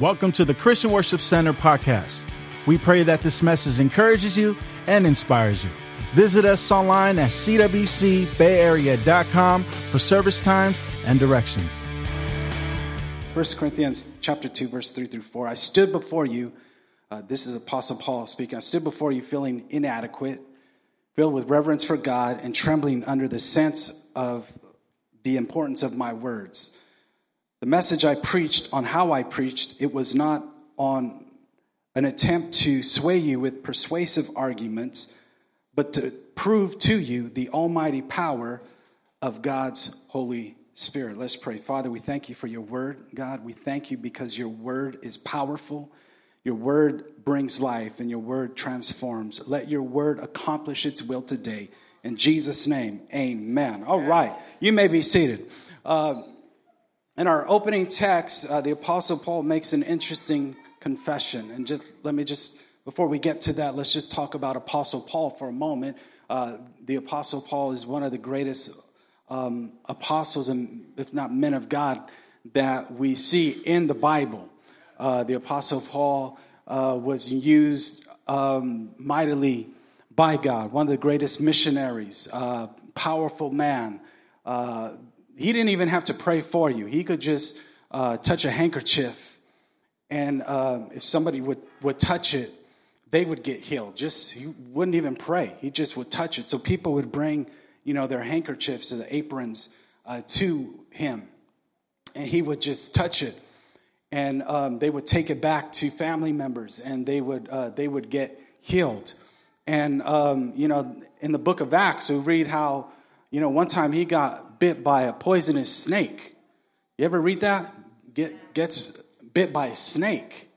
Welcome to the Christian Worship Center podcast. We pray that this message encourages you and inspires you. Visit us online at cwcbayarea.com for service times and directions. 1 Corinthians chapter 2 verse 3 through 4. I stood before you uh, this is Apostle Paul speaking. I stood before you feeling inadequate, filled with reverence for God and trembling under the sense of the importance of my words. The message I preached on how I preached, it was not on an attempt to sway you with persuasive arguments, but to prove to you the almighty power of God's Holy Spirit. Let's pray. Father, we thank you for your word. God, we thank you because your word is powerful. Your word brings life and your word transforms. Let your word accomplish its will today. In Jesus' name, amen. All right, you may be seated. Uh, in our opening text, uh, the Apostle Paul makes an interesting confession. And just let me just, before we get to that, let's just talk about Apostle Paul for a moment. Uh, the Apostle Paul is one of the greatest um, apostles and, if not men of God, that we see in the Bible. Uh, the Apostle Paul uh, was used um, mightily by God, one of the greatest missionaries, uh, powerful man. Uh, he didn't even have to pray for you. He could just uh, touch a handkerchief, and uh, if somebody would, would touch it, they would get healed. Just he wouldn't even pray. He just would touch it. So people would bring, you know, their handkerchiefs or the aprons uh, to him, and he would just touch it, and um, they would take it back to family members, and they would uh, they would get healed. And um, you know, in the book of Acts, we read how you know, one time he got bit by a poisonous snake. You ever read that? Get, gets bit by a snake.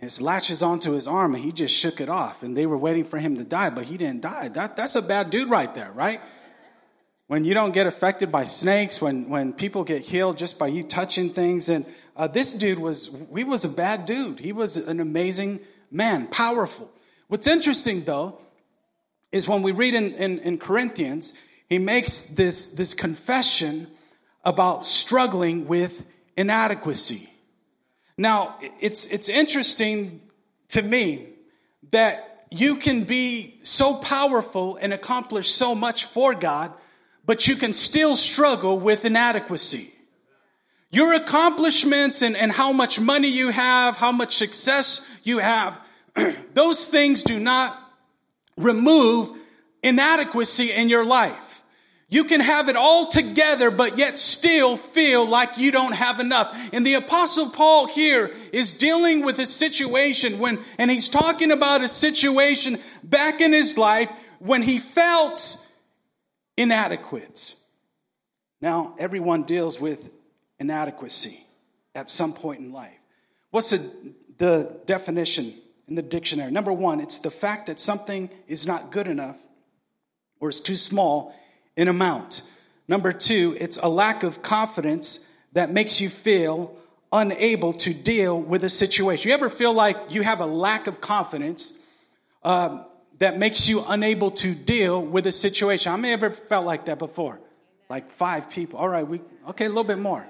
And it latches onto his arm and he just shook it off. And they were waiting for him to die, but he didn't die. That, that's a bad dude right there, right? When you don't get affected by snakes, when, when people get healed just by you touching things. And uh, this dude was, he was a bad dude. He was an amazing man, powerful. What's interesting though, is when we read in, in, in Corinthians, he makes this, this confession about struggling with inadequacy. Now, it's, it's interesting to me that you can be so powerful and accomplish so much for God, but you can still struggle with inadequacy. Your accomplishments and, and how much money you have, how much success you have, those things do not remove inadequacy in your life. You can have it all together, but yet still feel like you don't have enough. And the apostle Paul here is dealing with a situation when, and he's talking about a situation back in his life when he felt inadequate. Now, everyone deals with inadequacy at some point in life. What's the, the definition in the dictionary? Number one, it's the fact that something is not good enough or it's too small in amount. Number two, it's a lack of confidence that makes you feel unable to deal with a situation. You ever feel like you have a lack of confidence um, that makes you unable to deal with a situation? I may have ever felt like that before. Like five people. All right, we okay, a little bit more.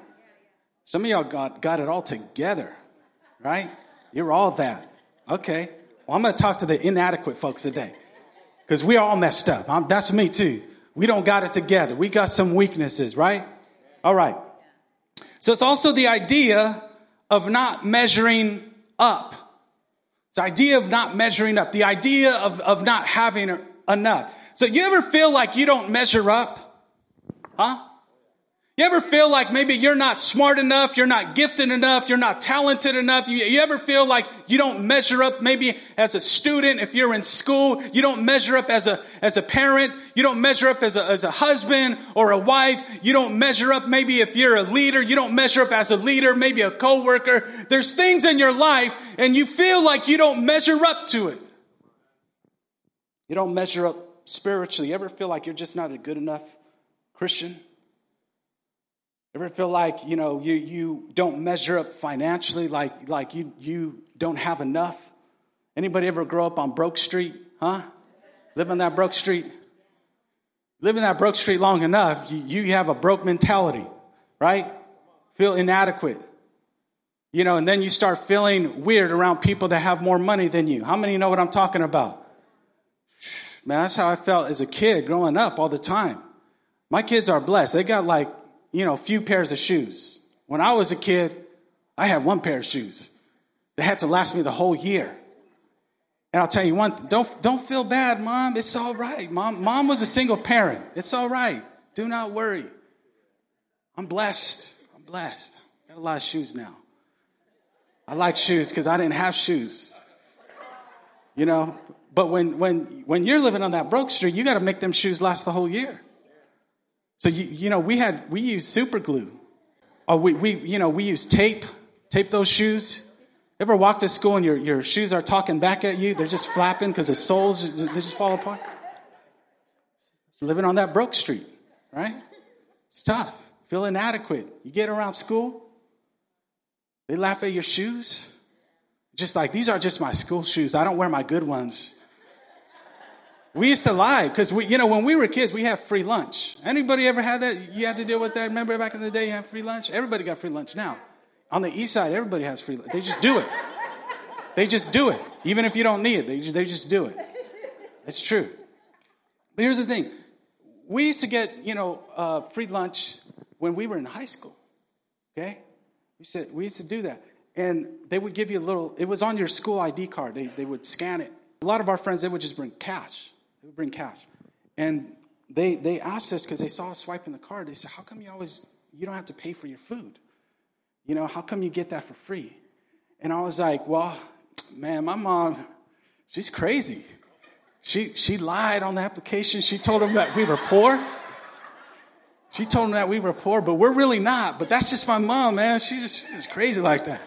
Some of y'all got, got it all together, right? You're all that. Okay. Well, I'm going to talk to the inadequate folks today because we are all messed up. I'm, that's me too. We don't got it together. We got some weaknesses, right? All right. So it's also the idea of not measuring up. It's the idea of not measuring up. The idea of, of not having enough. So you ever feel like you don't measure up? Huh? You ever feel like maybe you're not smart enough, you're not gifted enough, you're not talented enough? You, you, ever feel like you don't measure up maybe as a student, if you're in school, you don't measure up as a, as a parent, you don't measure up as a, as a husband or a wife, you don't measure up maybe if you're a leader, you don't measure up as a leader, maybe a coworker. There's things in your life and you feel like you don't measure up to it. You don't measure up spiritually. You ever feel like you're just not a good enough Christian? Ever feel like, you know, you, you don't measure up financially, like, like you, you don't have enough? Anybody ever grow up on Broke Street? Huh? Live on that Broke Street? Live in that Broke Street long enough, you, you have a broke mentality, right? Feel inadequate. You know, and then you start feeling weird around people that have more money than you. How many know what I'm talking about? Man, that's how I felt as a kid growing up all the time. My kids are blessed. They got like, you know, few pairs of shoes. When I was a kid, I had one pair of shoes. that had to last me the whole year. And I'll tell you one, don't, don't feel bad, mom. It's all right. Mom, mom was a single parent. It's all right. Do not worry. I'm blessed. I'm blessed. Got a lot of shoes now. I like shoes because I didn't have shoes. You know, but when, when, when you're living on that broke street, you got to make them shoes last the whole year. So, you, you know, we had, we used super glue. Or we, we, you know, we use tape, tape those shoes. Ever walk to school and your, your shoes are talking back at you? They're just flapping because the soles, they just fall apart. It's living on that broke street, right? It's tough. Feel inadequate. You get around school, they laugh at your shoes. Just like, these are just my school shoes. I don't wear my good ones. We used to lie because we, you know, when we were kids, we had free lunch. Anybody ever had that? You had to deal with that. Remember back in the day, you had free lunch. Everybody got free lunch now. On the east side, everybody has free. Lunch. They just do it. They just do it, even if you don't need it. They just, they just do it. It's true. But here's the thing: we used to get you know uh, free lunch when we were in high school. Okay, we said we used to do that, and they would give you a little. It was on your school ID card. They they would scan it. A lot of our friends they would just bring cash. They would bring cash, and they they asked us because they saw us swiping the card. They said, "How come you always you don't have to pay for your food?" You know, how come you get that for free? And I was like, well, man, my mom, she's crazy. She, she lied on the application. She told them that we were poor. She told them that we were poor, but we're really not. But that's just my mom, man. She just, she's crazy like that.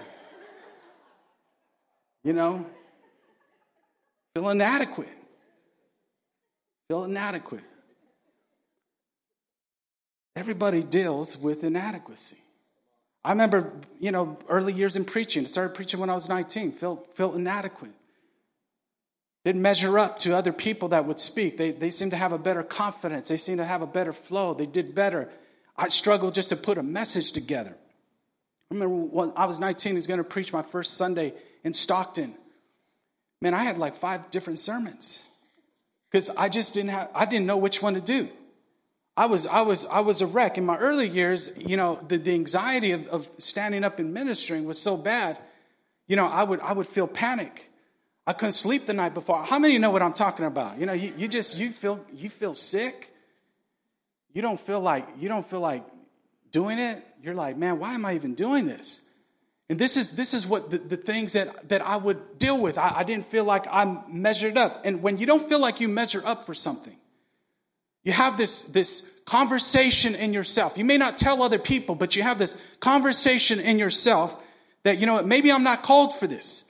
You know? Feel inadequate. Feel inadequate. Everybody deals with inadequacy. I remember, you know, early years in preaching. I started preaching when I was 19, felt, felt inadequate. Didn't measure up to other people that would speak. They, they seemed to have a better confidence. They seemed to have a better flow. They did better. I struggled just to put a message together. I remember when I was 19, I was going to preach my first Sunday in Stockton. Man, I had like five different sermons because I just didn't have, I didn't know which one to do. I was, I was, I was a wreck. In my early years, you know, the, the anxiety of, of standing up and ministering was so bad, you know, I would, I would feel panic. I couldn't sleep the night before. How many know what I'm talking about? You know, you, you just, you feel, you feel sick. You don't feel like, you don't feel like doing it. You're like, man, why am I even doing this? And this is, this is what the, the things that, that I would deal with. I, I didn't feel like I'm measured up. And when you don't feel like you measure up for something, you have this, this conversation in yourself. You may not tell other people, but you have this conversation in yourself that, you know, maybe I'm not called for this.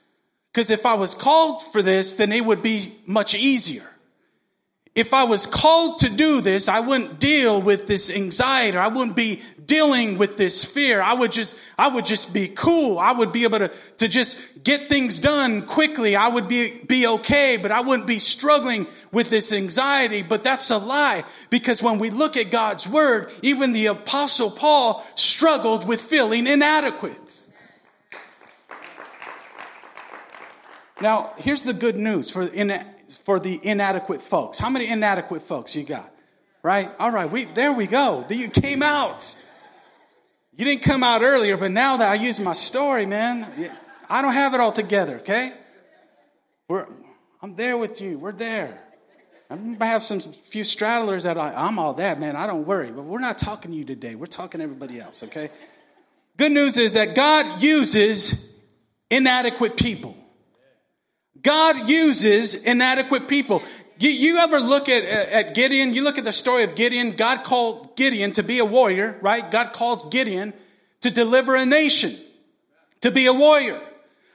Because if I was called for this, then it would be much easier. If I was called to do this, I wouldn't deal with this anxiety. Or I wouldn't be dealing with this fear. I would just, I would just be cool. I would be able to, to just get things done quickly. I would be, be okay, but I wouldn't be struggling with this anxiety. But that's a lie because when we look at God's word, even the apostle Paul struggled with feeling inadequate. Now, here's the good news for, in, for the inadequate folks. How many inadequate folks you got? Right? All right, we, there we go. You came out. You didn't come out earlier, but now that I use my story, man, I don't have it all together, okay? We're, I'm there with you. We're there. I have some few straddlers that I, I'm all that, man. I don't worry. But we're not talking to you today. We're talking to everybody else, okay? Good news is that God uses inadequate people. God uses inadequate people. You, you ever look at, at Gideon? You look at the story of Gideon. God called Gideon to be a warrior, right? God calls Gideon to deliver a nation, to be a warrior.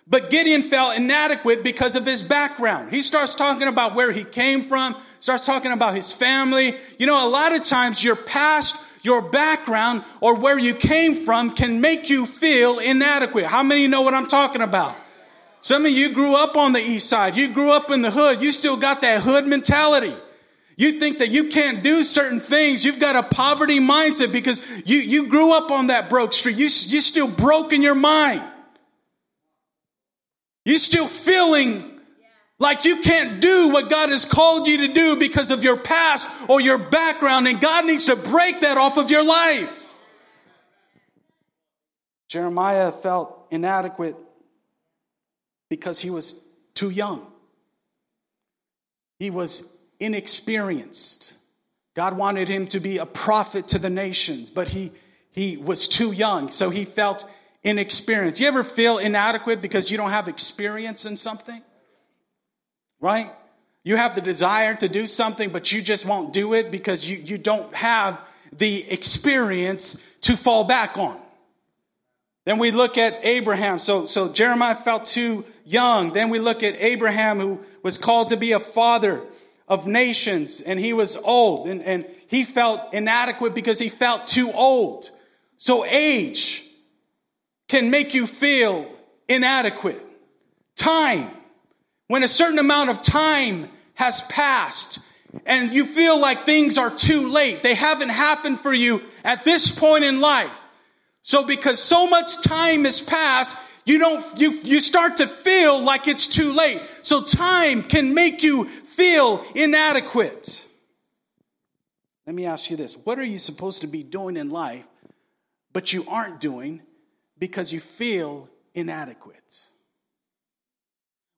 But Gideon felt inadequate because of his background. He starts talking about where he came from, starts talking about his family. You know, a lot of times your past, your background, or where you came from can make you feel inadequate. How many know what I'm talking about? Some of you grew up on the east side. You grew up in the hood. You still got that hood mentality. You think that you can't do certain things. You've got a poverty mindset because you, you grew up on that broke street. You, you still broke in your mind. You still feeling like you can't do what God has called you to do because of your past or your background, and God needs to break that off of your life. Jeremiah felt inadequate because he was too young. He was inexperienced. God wanted him to be a prophet to the nations, but he, he was too young, so he felt inexperienced. You ever feel inadequate because you don't have experience in something? Right? You have the desire to do something, but you just won't do it because you, you don't have the experience to fall back on. Then we look at Abraham. So, so Jeremiah felt too young. Then we look at Abraham, who was called to be a father of nations, and he was old, and, and he felt inadequate because he felt too old. So age can make you feel inadequate. Time, when a certain amount of time has passed, and you feel like things are too late, they haven't happened for you at this point in life so because so much time has passed, you don't, you, you start to feel like it's too late. So time can make you feel inadequate. Let me ask you this. What are you supposed to be doing in life, but you aren't doing because you feel inadequate?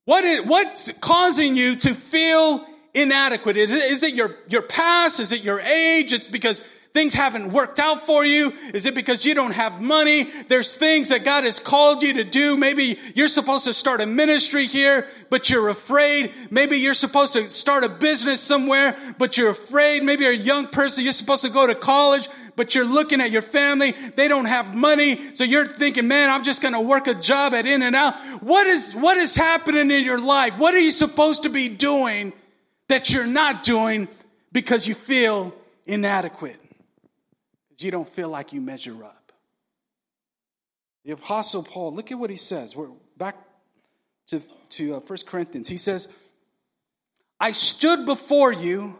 What is, what's causing you to feel inadequate? Is it, is it your, your past? Is it your age? It's because Things haven't worked out for you? Is it because you don't have money? There's things that God has called you to do. Maybe you're supposed to start a ministry here, but you're afraid. Maybe you're supposed to start a business somewhere, but you're afraid. Maybe you're a young person. You're supposed to go to college, but you're looking at your family. They don't have money. So you're thinking, man, I'm just going to work a job at In-N-Out. What is, what is happening in your life? What are you supposed to be doing that you're not doing because you feel inadequate? You don't feel like you measure up. The Apostle Paul, look at what he says. We're back to, to uh, 1 Corinthians. He says, I stood before you,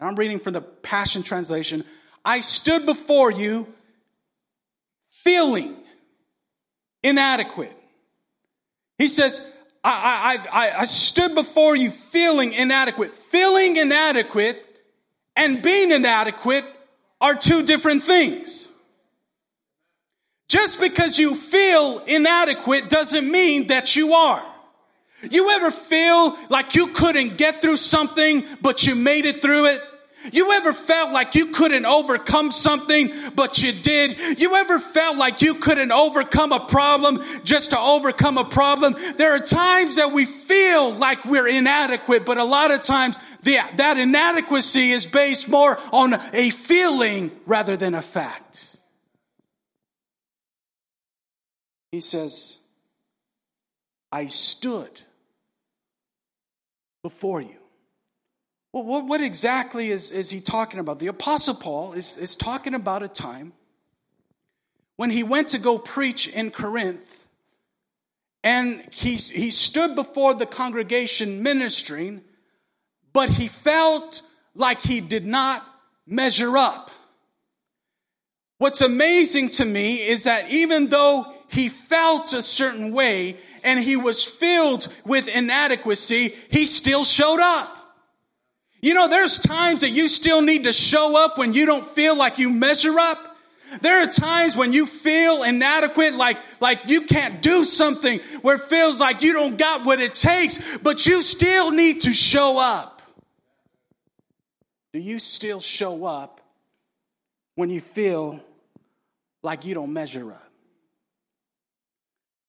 I'm reading from the Passion Translation. I stood before you feeling inadequate. He says, I, I, I, I stood before you feeling inadequate. Feeling inadequate and being inadequate are two different things. Just because you feel inadequate doesn't mean that you are. You ever feel like you couldn't get through something, but you made it through it? You ever felt like you couldn't overcome something, but you did? You ever felt like you couldn't overcome a problem just to overcome a problem? There are times that we feel like we're inadequate, but a lot of times the, that inadequacy is based more on a feeling rather than a fact. He says, I stood before you well, what, what exactly is, is he talking about? The Apostle Paul is, is talking about a time when he went to go preach in Corinth and he, he stood before the congregation ministering, but he felt like he did not measure up. What's amazing to me is that even though he felt a certain way and he was filled with inadequacy, he still showed up. You know, there's times that you still need to show up when you don't feel like you measure up. There are times when you feel inadequate, like, like you can't do something where it feels like you don't got what it takes, but you still need to show up. Do you still show up when you feel like you don't measure up?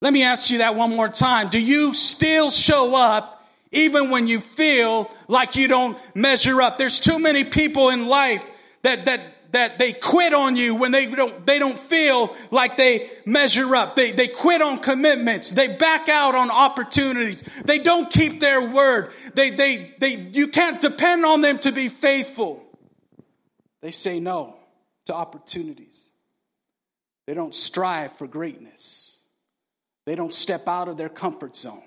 Let me ask you that one more time. Do you still show up even when you feel like you don't measure up. There's too many people in life that, that, that they quit on you when they don't, they don't feel like they measure up. They, they quit on commitments. They back out on opportunities. They don't keep their word. They, they, they, you can't depend on them to be faithful. They say no to opportunities. They don't strive for greatness. They don't step out of their comfort zone.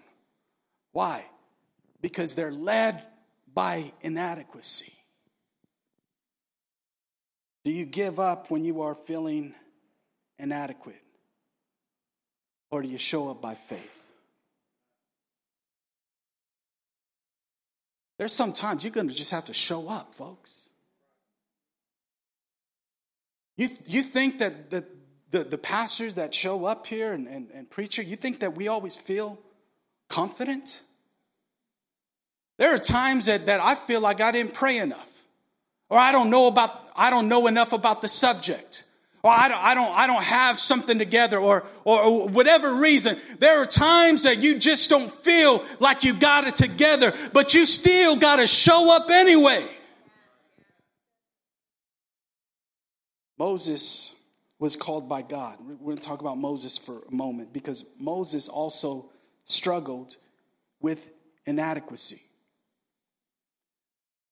Why? Because they're led by inadequacy. Do you give up when you are feeling inadequate? Or do you show up by faith? There's sometimes you're going to just have to show up, folks. You, you think that the, the, the pastors that show up here and, and, and preacher, you think that we always feel confident? There are times that, that I feel like I didn't pray enough. Or I don't know about, I don't know enough about the subject. Or I don't, I don't, I don't have something together or, or, or whatever reason. There are times that you just don't feel like you got it together, but you still got to show up anyway. Moses was called by God. We're going to talk about Moses for a moment because Moses also struggled with inadequacy.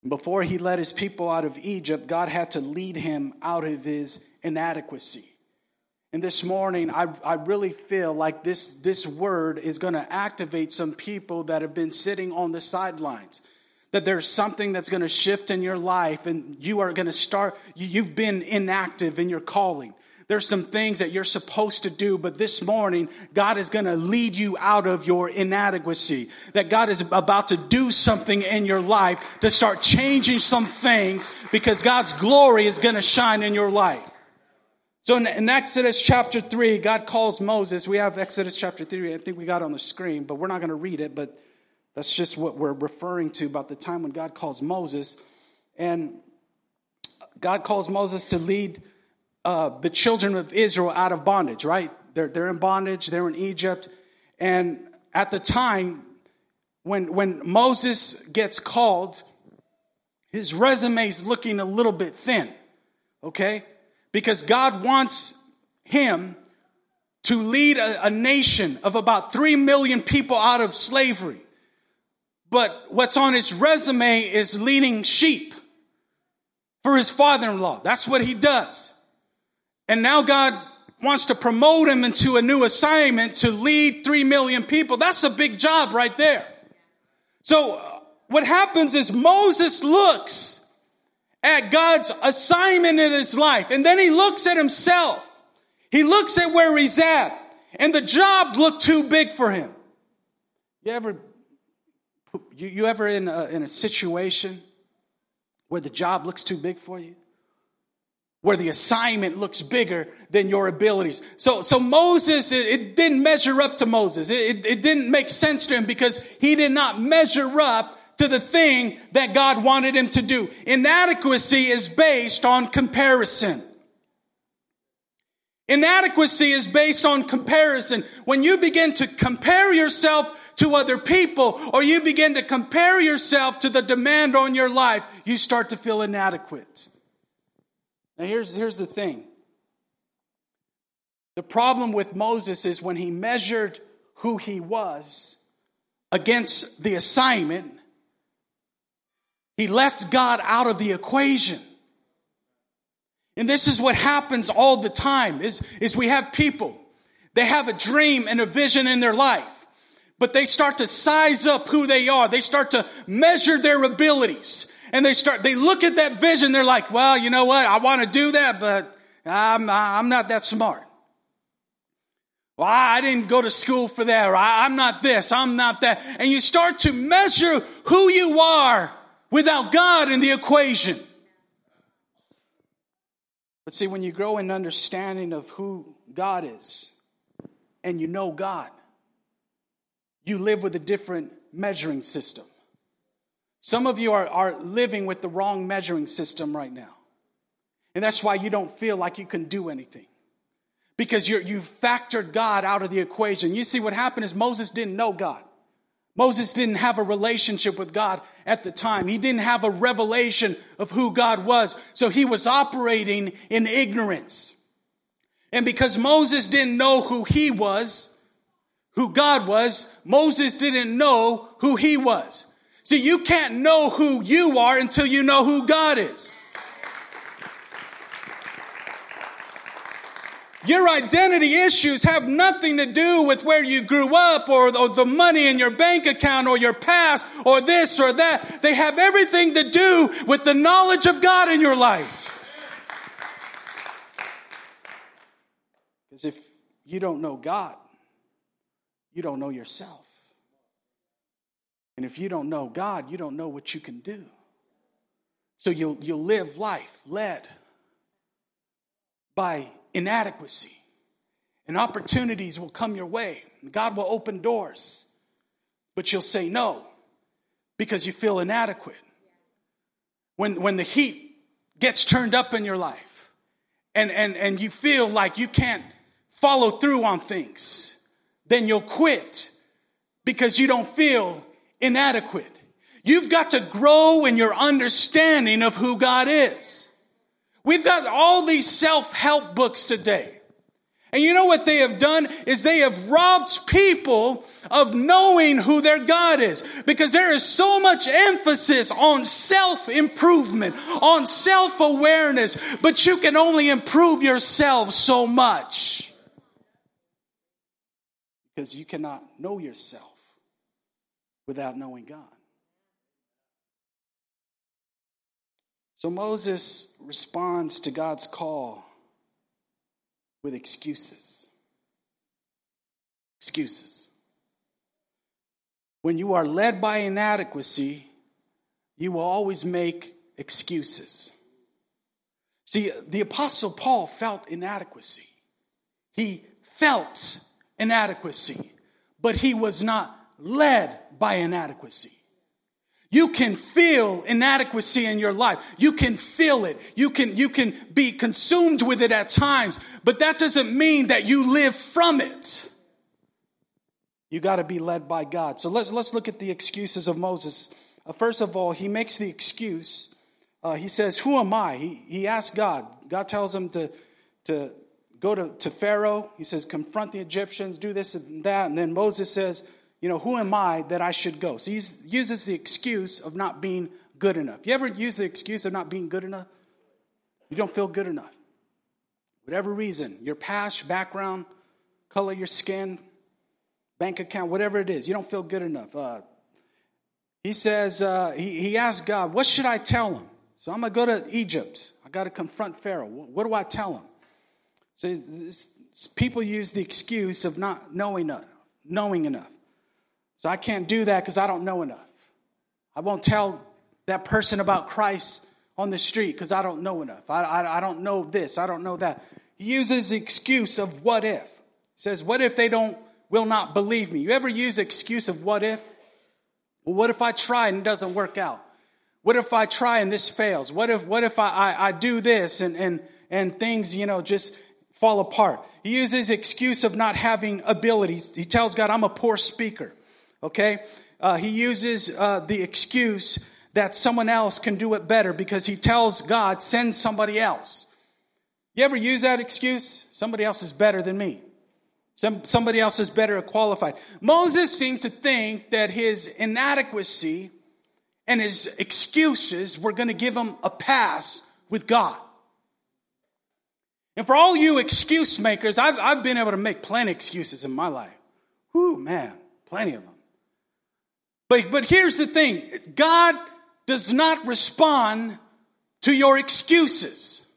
Before he led his people out of Egypt, God had to lead him out of his inadequacy. And this morning, I, I really feel like this, this word is going to activate some people that have been sitting on the sidelines. That there's something that's going to shift in your life, and you are going to start, you've been inactive in your calling. There's some things that you're supposed to do, but this morning, God is going to lead you out of your inadequacy. That God is about to do something in your life to start changing some things because God's glory is going to shine in your life. So in, in, Exodus chapter 3, God calls Moses. We have Exodus chapter 3, I think we got on the screen, but we're not going to read it, but that's just what we're referring to about the time when God calls Moses. And God calls Moses to lead uh, the children of Israel out of bondage, right? They're, they're in bondage, they're in Egypt. And at the time, when, when Moses gets called, his resume is looking a little bit thin, okay? Because God wants him to lead a, a nation of about three million people out of slavery. But what's on his resume is leading sheep for his father in law. That's what he does. And now God wants to promote him into a new assignment to lead 3 million people. That's a big job right there. So uh, what happens is Moses looks at God's assignment in his life and then he looks at himself. He looks at where he's at and the job looked too big for him. You ever, you, you ever in a, in a situation where the job looks too big for you? Where the assignment looks bigger than your abilities. So, so Moses, it, it didn't measure up to Moses. It, it, it didn't make sense to him because he did not measure up to the thing that God wanted him to do. Inadequacy is based on comparison. Inadequacy is based on comparison. When you begin to compare yourself to other people or you begin to compare yourself to the demand on your life, you start to feel inadequate. Now, here's, here's the thing the problem with Moses is when he measured who he was against the assignment, he left God out of the equation. And this is what happens all the time is, is we have people, they have a dream and a vision in their life, but they start to size up who they are. They start to measure their abilities and they start, they look at that vision. They're like, well, you know what? I want to do that, but I'm, I'm not that smart. Well, I didn't go to school for that, or I'm not this, I'm not that. And you start to measure who you are without God in the equation. But see, when you grow in understanding of who God is and you know God, you live with a different measuring system. Some of you are, are living with the wrong measuring system right now. And that's why you don't feel like you can do anything. Because you you factored God out of the equation. You see, what happened is Moses didn't know God. Moses didn't have a relationship with God at the time. He didn't have a revelation of who God was. So he was operating in ignorance. And because Moses didn't know who he was, who God was, Moses didn't know who he was. See, you can't know who you are until you know who God is. Your identity issues have nothing to do with where you grew up or the money in your bank account or your past or this or that. They have everything to do with the knowledge of God in your life. Because if you don't know God, you don't know yourself. And if you don't know God, you don't know what you can do. So you'll, you'll live life led by inadequacy. And opportunities will come your way. God will open doors. But you'll say no because you feel inadequate. When, when the heat gets turned up in your life and, and, and you feel like you can't follow through on things, then you'll quit because you don't feel inadequate. You've got to grow in your understanding of who God is. We've got all these self-help books today. And you know what they have done is they have robbed people of knowing who their God is. Because there is so much emphasis on self-improvement, on self-awareness, but you can only improve yourself so much. Because you cannot know yourself without knowing God. So Moses responds to God's call with excuses. Excuses. When you are led by inadequacy, you will always make excuses. See, the Apostle Paul felt inadequacy. He felt inadequacy, but he was not led by inadequacy. You can feel inadequacy in your life. You can feel it. You can, you can be consumed with it at times, but that doesn't mean that you live from it. You got to be led by God. So let's, let's look at the excuses of Moses. Uh, first of all, he makes the excuse. Uh, he says, Who am I? He, he asks God. God tells him to, to go to, to Pharaoh. He says, Confront the Egyptians, do this and that. And then Moses says, you know, who am I that I should go? So he uses the excuse of not being good enough. You ever use the excuse of not being good enough? You don't feel good enough. Whatever reason, your past, background, color your skin, bank account, whatever it is, you don't feel good enough. Uh, he says, uh, he, he asked God, what should I tell him? So I'm going to go to Egypt. I got to confront Pharaoh. What, do I tell him? So this, people use the excuse of not knowing enough, knowing enough. So I can't do that because I don't know enough. I won't tell that person about Christ on the street because I don't know enough. I, I, I, don't know this. I don't know that. He uses the excuse of what if. He says, What if they don't, will not believe me? You ever use excuse of what if? Well, what if I try and it doesn't work out? What if I try and this fails? What if, what if I, I, I do this and, and, and things, you know, just fall apart? He uses excuse of not having abilities. He tells God, I'm a poor speaker okay? Uh, he uses uh, the excuse that someone else can do it better because he tells God, send somebody else. You ever use that excuse? Somebody else is better than me. Some, somebody else is better qualified. Moses seemed to think that his inadequacy and his excuses were going to give him a pass with God. And for all you excuse makers, I've, I've been able to make plenty of excuses in my life. Whew, man, plenty of them. But, but here's the thing God does not respond to your excuses.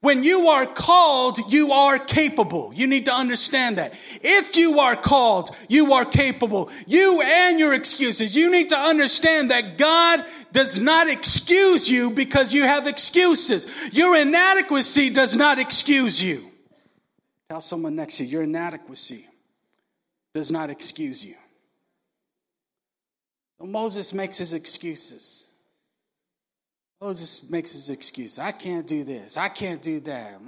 When you are called, you are capable. You need to understand that. If you are called, you are capable. You and your excuses. You need to understand that God does not excuse you because you have excuses. Your inadequacy does not excuse you. Tell someone next to you, your inadequacy does not excuse you. So Moses makes his excuses. Moses makes his excuse. I can't do this. I can't do that.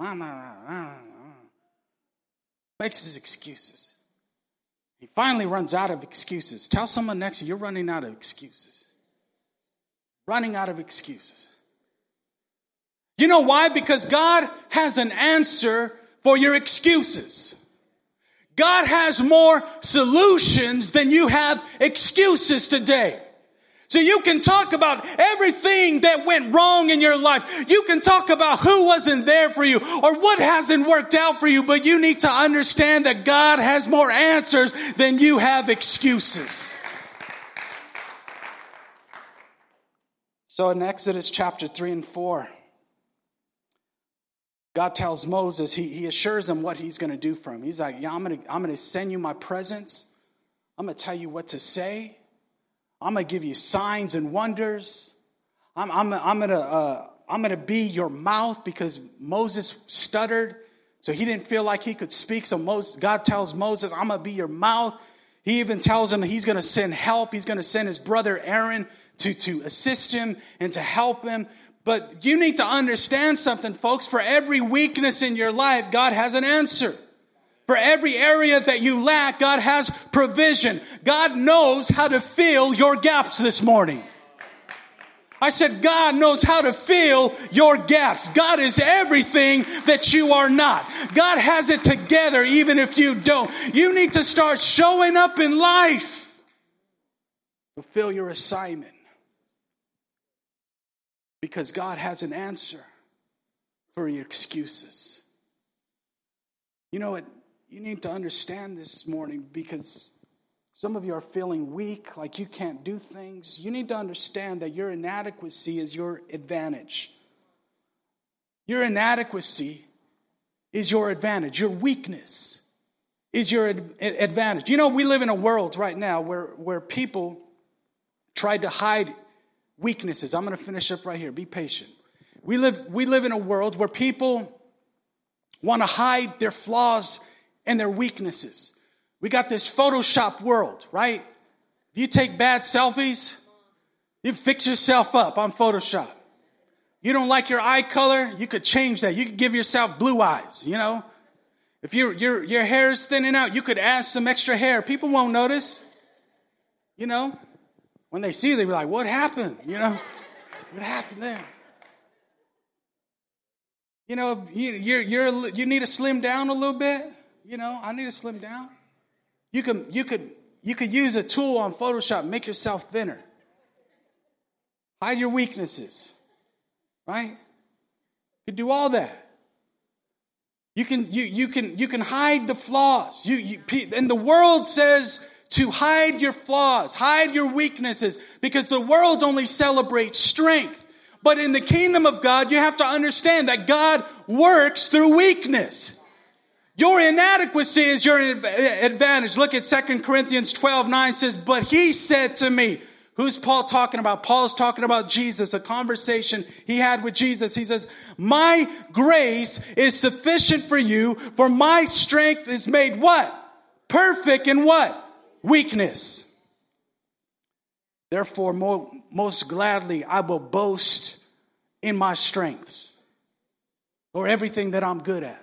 Makes his excuses. He finally runs out of excuses. Tell someone next to you, you're running out of excuses. Running out of excuses. You know why? Because God has an answer for your excuses. God has more solutions than you have excuses today. So you can talk about everything that went wrong in your life. You can talk about who wasn't there for you or what hasn't worked out for you, but you need to understand that God has more answers than you have excuses. So in Exodus chapter 3 and 4, God tells Moses, he, he assures him what he's going to do for him. He's like, Yeah, I'm going to I'm going to send you my presence. I'm going to tell you what to say. I'm going to give you signs and wonders. I'm, I'm, I'm going to uh, I'm going to be your mouth because Moses stuttered. So he didn't feel like he could speak. So Moses, God tells Moses, I'm going to be your mouth. He even tells him he's going to send help. He's going to send his brother Aaron to, to assist him and to help him. But you need to understand something, folks. For every weakness in your life, God has an answer. For every area that you lack, God has provision. God knows how to fill your gaps this morning. I said, God knows how to fill your gaps. God is everything that you are not. God has it together even if you don't. You need to start showing up in life. Fulfill your assignment. Because God has an answer for your excuses. You know what? You need to understand this morning because some of you are feeling weak, like you can't do things. You need to understand that your inadequacy is your advantage. Your inadequacy is your advantage. Your weakness is your advantage. You know, we live in a world right now where, where people try to hide weaknesses. I'm going to finish up right here. Be patient. We live, we live in a world where people want to hide their flaws and their weaknesses. We got this Photoshop world, right? If you take bad selfies, you fix yourself up on Photoshop. You don't like your eye color, you could change that. You could give yourself blue eyes, you know? If your, your, your hair is thinning out, you could add some extra hair. People won't notice. You know? When they see they'll be like, what happened? You know? What happened there? You know, you, you're, you're, you need to slim down a little bit. You know, I need to slim down. You can, you could, you could use a tool on Photoshop, make yourself thinner. Hide your weaknesses, right? You could do all that. You can, you, you can, you can hide the flaws. You, you, and the world says to hide your flaws, hide your weaknesses, because the world only celebrates strength. But in the kingdom of God, you have to understand that God works through weakness. Your inadequacy is your advantage. Look at 2 Corinthians 12, 9 says, But he said to me, Who's Paul talking about? Paul's talking about Jesus, a conversation he had with Jesus. He says, My grace is sufficient for you, for my strength is made what? Perfect in what? Weakness. Therefore, most gladly, I will boast in my strengths or everything that I'm good at.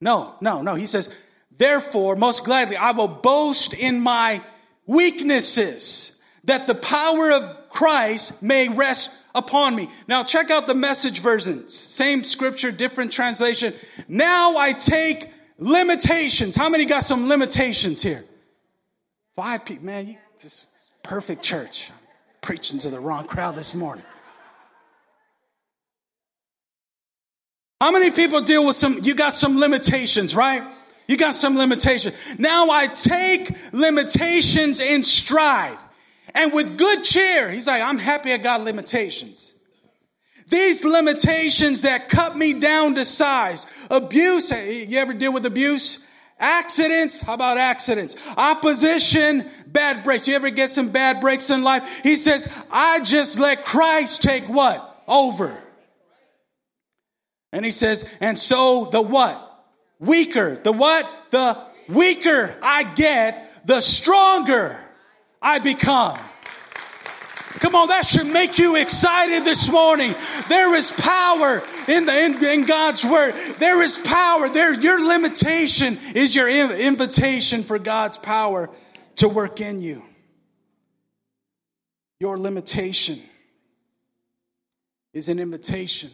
No, no, no. He says, therefore, most gladly, I will boast in my weaknesses that the power of Christ may rest upon me. Now check out the message version. Same scripture, different translation. Now I take limitations. How many got some limitations here? Five people. Man, you just perfect church. Preaching to the wrong crowd this morning. How many people deal with some, you got some limitations, right? You got some limitations. Now I take limitations in stride and with good cheer. He's like, I'm happy I got limitations. These limitations that cut me down to size. Abuse. You ever deal with abuse? Accidents. How about accidents? Opposition. Bad breaks. You ever get some bad breaks in life? He says, I just let Christ take what? Over. And he says, and so the what? Weaker. The what? The weaker I get, the stronger I become. Come on, that should make you excited this morning. There is power in the in, in God's word. There is power. There, your limitation is your invitation for God's power to work in you. Your limitation is an invitation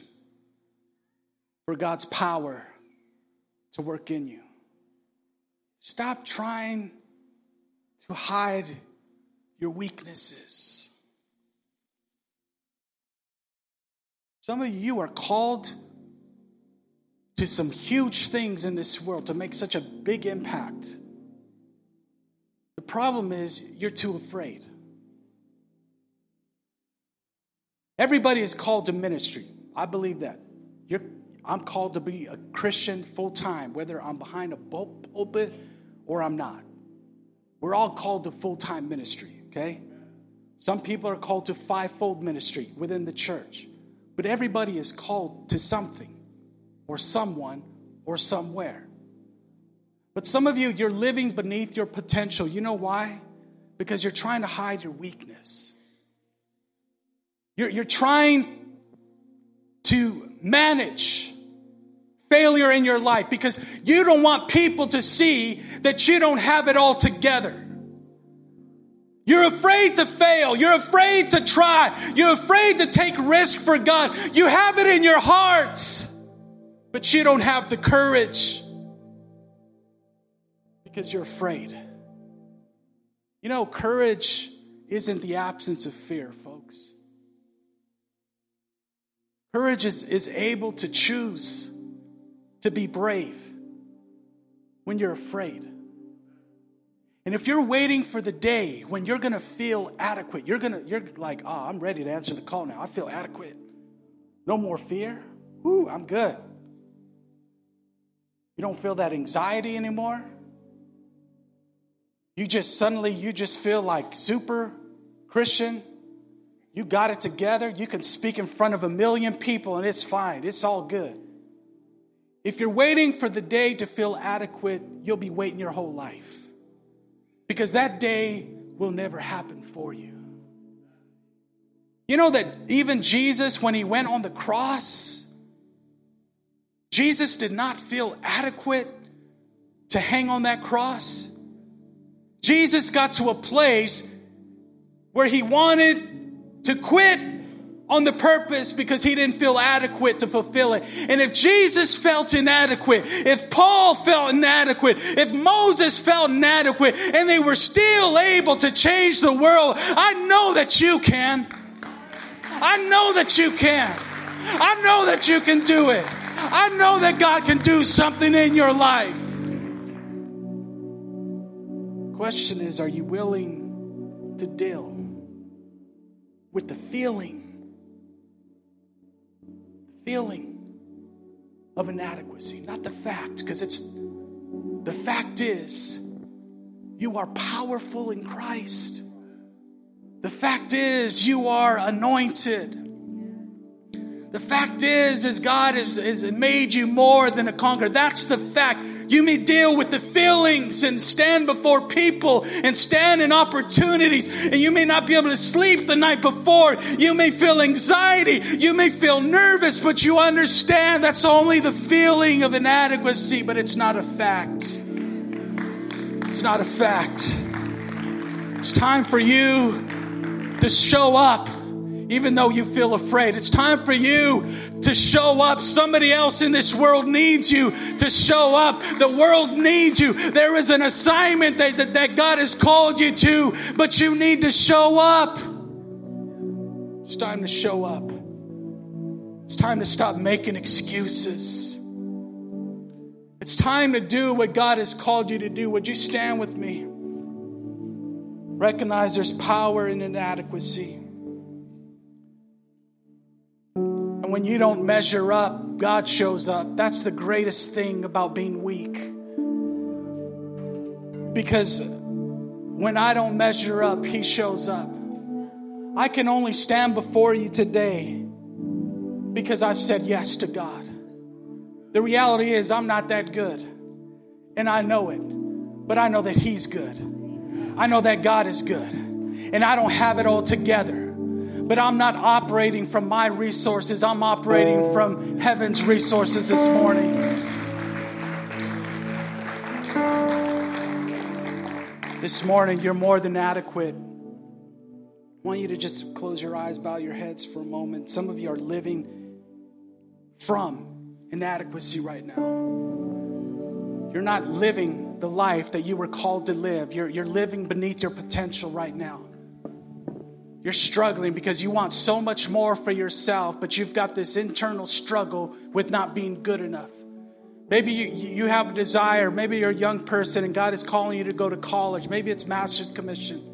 for God's power to work in you. Stop trying to hide your weaknesses. Some of you are called to some huge things in this world to make such a big impact. The problem is you're too afraid. Everybody is called to ministry. I believe that. You're I'm called to be a Christian full time, whether I'm behind a pulpit or I'm not. We're all called to full time ministry, okay? Some people are called to fivefold ministry within the church, but everybody is called to something or someone or somewhere. But some of you, you're living beneath your potential. You know why? Because you're trying to hide your weakness. You're, you're trying to manage failure in your life because you don't want people to see that you don't have it all together. You're afraid to fail. You're afraid to try. You're afraid to take risk for God. You have it in your heart, but you don't have the courage because you're afraid. You know, courage isn't the absence of fear, folks. Courage is, is able to choose to be brave when you're afraid. And if you're waiting for the day when you're going to feel adequate, you're going to you're like, "Oh, I'm ready to answer the call now. I feel adequate. No more fear. Ooh, I'm good." You don't feel that anxiety anymore. You just suddenly you just feel like super Christian. You got it together. You can speak in front of a million people and it's fine. It's all good. If you're waiting for the day to feel adequate, you'll be waiting your whole life because that day will never happen for you. You know that even Jesus, when he went on the cross, Jesus did not feel adequate to hang on that cross. Jesus got to a place where he wanted to quit on the purpose because he didn't feel adequate to fulfill it. And if Jesus felt inadequate, if Paul felt inadequate, if Moses felt inadequate, and they were still able to change the world, I know that you can. I know that you can. I know that you can do it. I know that God can do something in your life. Question is, are you willing to deal with the feeling feeling of inadequacy, not the fact, because it's the fact is you are powerful in Christ. The fact is you are anointed. The fact is, is God has, has made you more than a conqueror. That's the fact. You may deal with the feelings and stand before people and stand in opportunities. And you may not be able to sleep the night before. You may feel anxiety. You may feel nervous, but you understand that's only the feeling of inadequacy, but it's not a fact. It's not a fact. It's time for you to show up even though you feel afraid. It's time for you to show up. Somebody else in this world needs you to show up. The world needs you. There is an assignment that, that, that God has called you to, but you need to show up. It's time to show up. It's time to stop making excuses. It's time to do what God has called you to do. Would you stand with me? Recognize there's power in inadequacy. And when you don't measure up, God shows up. That's the greatest thing about being weak. Because when I don't measure up, He shows up. I can only stand before you today because I've said yes to God. The reality is, I'm not that good. And I know it. But I know that He's good. I know that God is good. And I don't have it all together but I'm not operating from my resources. I'm operating from heaven's resources this morning. This morning, you're more than adequate. I want you to just close your eyes, bow your heads for a moment. Some of you are living from inadequacy right now. You're not living the life that you were called to live. You're, you're living beneath your potential right now. You're struggling because you want so much more for yourself, but you've got this internal struggle with not being good enough. Maybe you, you have a desire. Maybe you're a young person and God is calling you to go to college. Maybe it's master's commission.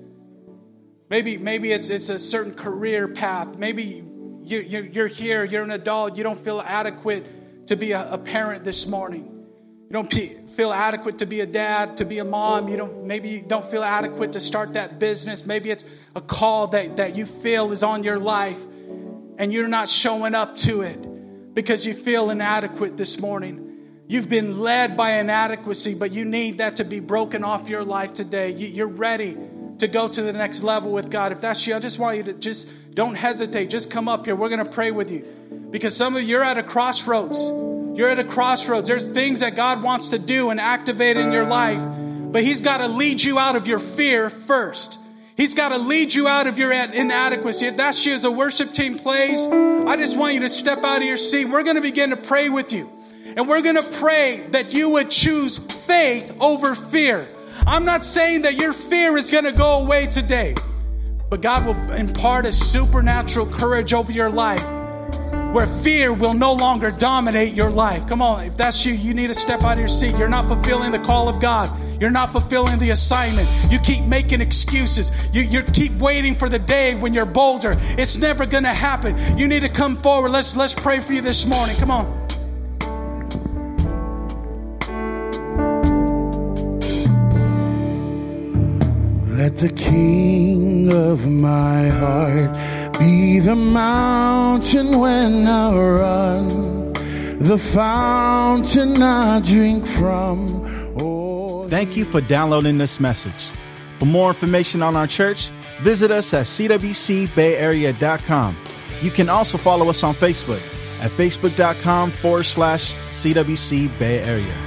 Maybe, maybe it's, it's a certain career path. Maybe you, you're here, you're an adult, you don't feel adequate to be a, a parent this morning. You don't feel adequate to be a dad, to be a mom. You don't maybe you don't feel adequate to start that business. Maybe it's a call that, that you feel is on your life and you're not showing up to it because you feel inadequate this morning. You've been led by inadequacy, but you need that to be broken off your life today. You, are ready to go to the next level with God. If that's you, I just want you to just don't hesitate. Just come up here. We're going to pray with you because some of you are at a crossroads. You're at a crossroads. There's things that God wants to do and activate in your life, but He's got to lead you out of your fear first. He's got to lead you out of your inadequacy. If that's you as a worship team plays, I just want you to step out of your seat. We're going to begin to pray with you. And we're going to pray that you would choose faith over fear. I'm not saying that your fear is going to go away today, but God will impart a supernatural courage over your life where fear will no longer dominate your life. Come on, if that's you, you need to step out of your seat. You're not fulfilling the call of God. You're not fulfilling the assignment. You keep making excuses. You, you keep waiting for the day when you're bolder. It's never going to happen. You need to come forward. Let's, let's pray for you this morning. Come on. Let the King of my heart be the mountain when I run, the fountain I drink from. Oh, Thank you for downloading this message. For more information on our church, visit us at cwcbayarea.com. You can also follow us on Facebook at facebook.com forward slash CWC Bay Area.